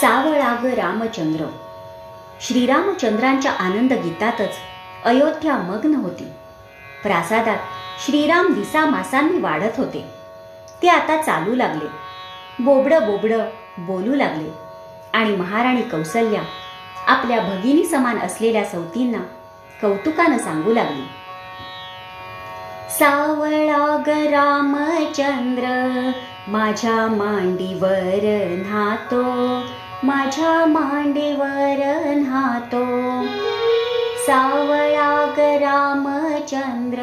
सावळाग रामचंद्र. श्रीरामचंद्रांच्या आनंद गीतातच अयोध्या मग्न होती. प्रासादात श्रीराम दिसा मासांनी वाढत होते. ते आता चालू लागले. बोबडं बोबड बोलू लागले. आणि महाराणी कौसल्या आपल्या भगिनी समान असलेल्या सवतींना कौतुकानं सांगू लागली. सावळाग रामचंद्र माझ्या मांडीवर न्हातो. माझ्या मांडीवर न्हातो. सावळाग रामचंद्र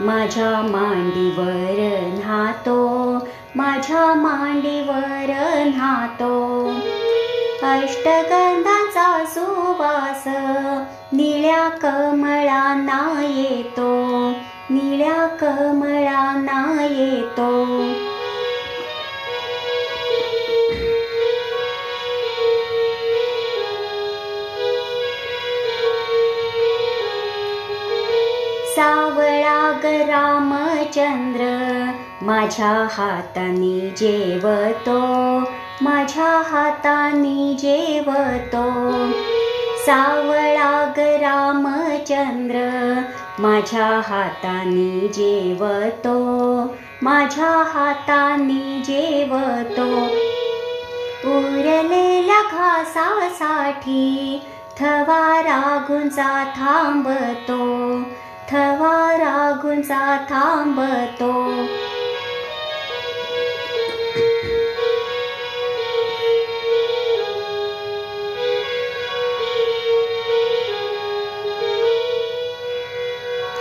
माझ्या मांडीवर न्हातो. माझ्या मांडीवर न्हातो. अष्टगंधाचा सुवास निळ्या कमळांना येतो. निळ्या कमळांना येतो. सावळाग रामचंद्र माझ्या हाताने जेवतो माझ्या हाताने जेवतो. सावळाग रामचंद्र माझ्या हाताने जेवतो माझ्या हाताने जेवतो. उरलेल्या घासासाठी थवा रागुंचा थांबतो. थवा रागुंचा थांबतो